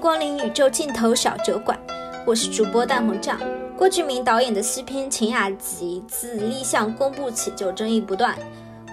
光临宇宙尽头小酒馆，我是主播大萌酱。郭敬明导演的西片《晴雅集》自立项公布起就争议不断，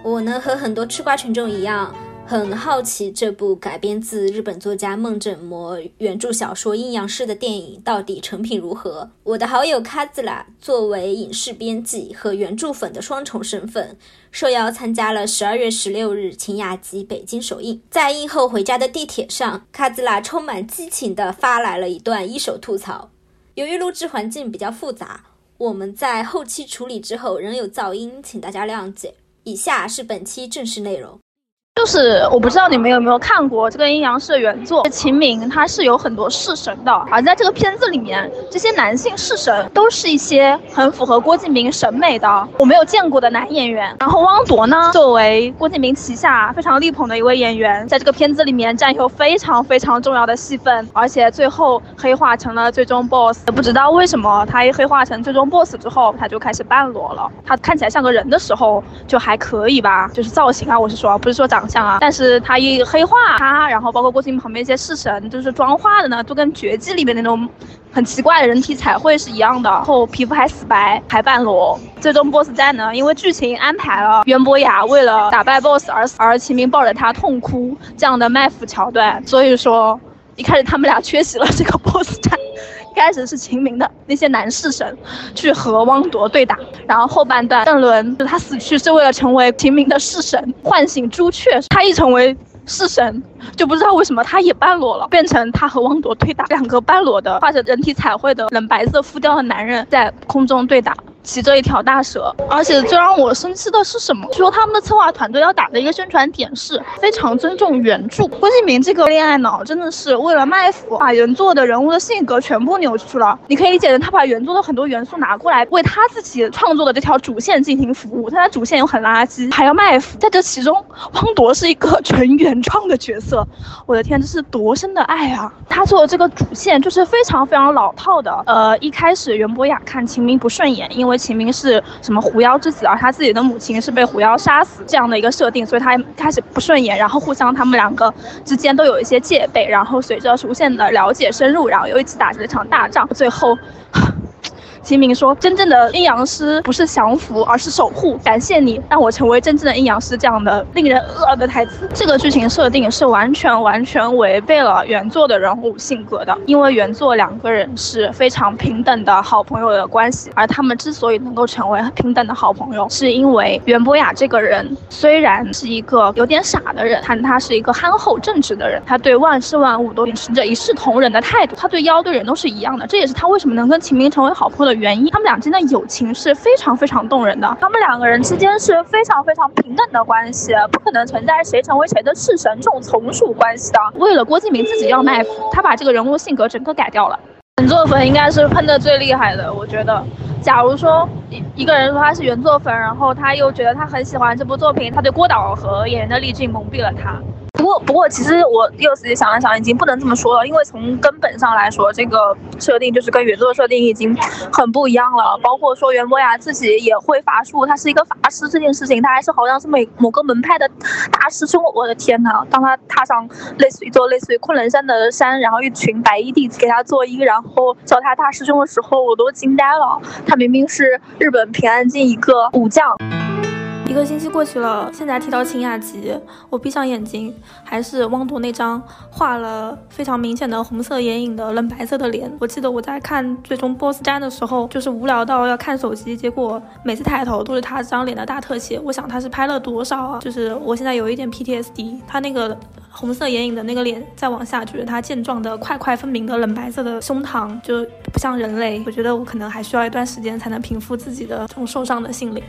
我呢和很多吃瓜群众一样。很好奇这部改编自日本作家梦枕魔原著小说《阴阳师》的电影到底成品如何？我的好友卡兹拉作为影视编辑和原著粉的双重身份，受邀参加了十二月十六日《晴雅集》北京首映。在映后回家的地铁上，卡兹拉充满激情地发来了一段一手吐槽。由于录制环境比较复杂，我们在后期处理之后仍有噪音，请大家谅解。以下是本期正式内容。就是我不知道你们有没有看过这个阴阳师的原作，秦明他是有很多式神的，而在这个片子里面，这些男性式神都是一些很符合郭敬明审美的我没有见过的男演员。然后汪铎呢，作为郭敬明旗下非常力捧的一位演员，在这个片子里面占有非常非常重要的戏份，而且最后黑化成了最终 boss。不知道为什么他一黑化成最终 boss 之后，他就开始半裸了。他看起来像个人的时候就还可以吧，就是造型啊，我是说，不是说长。像啊，但是他一黑化他，然后包括郭敬明旁边一些式神，就是妆化的呢，都跟绝技里面那种很奇怪的人体彩绘是一样的，然后皮肤还死白，还半裸。最终 boss 战呢，因为剧情安排了袁博雅为了打败 boss 而死，而秦明抱着他痛哭这样的卖腐桥段，所以说一开始他们俩缺席了这个 boss 战。开始是秦明的那些男式神去和汪铎对打，然后后半段邓伦他死去是为了成为秦明的式神，唤醒朱雀。他一成为式神，就不知道为什么他也半裸了，变成他和汪铎对打，两个半裸的画着人体彩绘的冷白色浮雕的男人在空中对打。骑着一条大蛇，而且最让我生气的是什么？说他们的策划团队要打的一个宣传点是非常尊重原著。郭敬明这个恋爱脑真的是为了卖腐，把原作的人物的性格全部扭曲了。你可以理解成他把原作的很多元素拿过来，为他自己创作的这条主线进行服务。但他主线又很垃圾，还要卖腐。在这其中，汪铎是一个纯原创的角色。我的天，这是多深的爱啊！他做的这个主线就是非常非常老套的。呃，一开始袁博雅看秦明不顺眼，因为。秦明是什么狐妖之子，而他自己的母亲是被狐妖杀死，这样的一个设定，所以他开始不顺眼，然后互相他们两个之间都有一些戒备，然后随着逐渐的了解深入，然后又一起打了一场大仗，最后。秦明说：“真正的阴阳师不是降服，而是守护。感谢你让我成为真正的阴阳师。”这样的令人恶的台词，这个剧情设定是完全完全违背了原作的人物性格的。因为原作两个人是非常平等的好朋友的关系，而他们之所以能够成为平等的好朋友，是因为袁博雅这个人虽然是一个有点傻的人，但他是一个憨厚正直的人，他对万事万物都秉持着一视同仁的态度，他对妖对人都是一样的。这也是他为什么能跟秦明成为好朋友的。原因，他们俩之间的友情是非常非常动人的。他们两个人之间是非常非常平等的关系，不可能存在谁成为谁的式神这种从属关系的。为了郭敬明自己要卖，他把这个人物性格整个改掉了。原作粉应该是喷的最厉害的，我觉得。假如说一一个人说他是原作粉，然后他又觉得他很喜欢这部作品，他对郭导和演员的滤镜蒙蔽了他。不过，不过，其实我又仔细想了想，已经不能这么说了，因为从根本上来说，这个设定就是跟原作设定已经很不一样了。包括说袁博雅自己也会法术，他是一个法师这件事情，他还是好像是每某个门派的大师兄。我的天呐，当他踏上类似于做类似于昆仑山的山，然后一群白衣弟子给他作揖，然后叫他大师兄的时候，我都惊呆了。他明明是日本平安京一个武将。一个星期过去了，现在提到秦雅集，我闭上眼睛，还是汪铎那张画了非常明显的红色眼影的冷白色的脸。我记得我在看最终 BOSS 战的时候，就是无聊到要看手机，结果每次抬头都是他这张脸的大特写。我想他是拍了多少啊？就是我现在有一点 PTSD，他那个红色眼影的那个脸再往下，就是他健壮的块块分明的冷白色的胸膛，就不像人类。我觉得我可能还需要一段时间才能平复自己的这种受伤的心灵。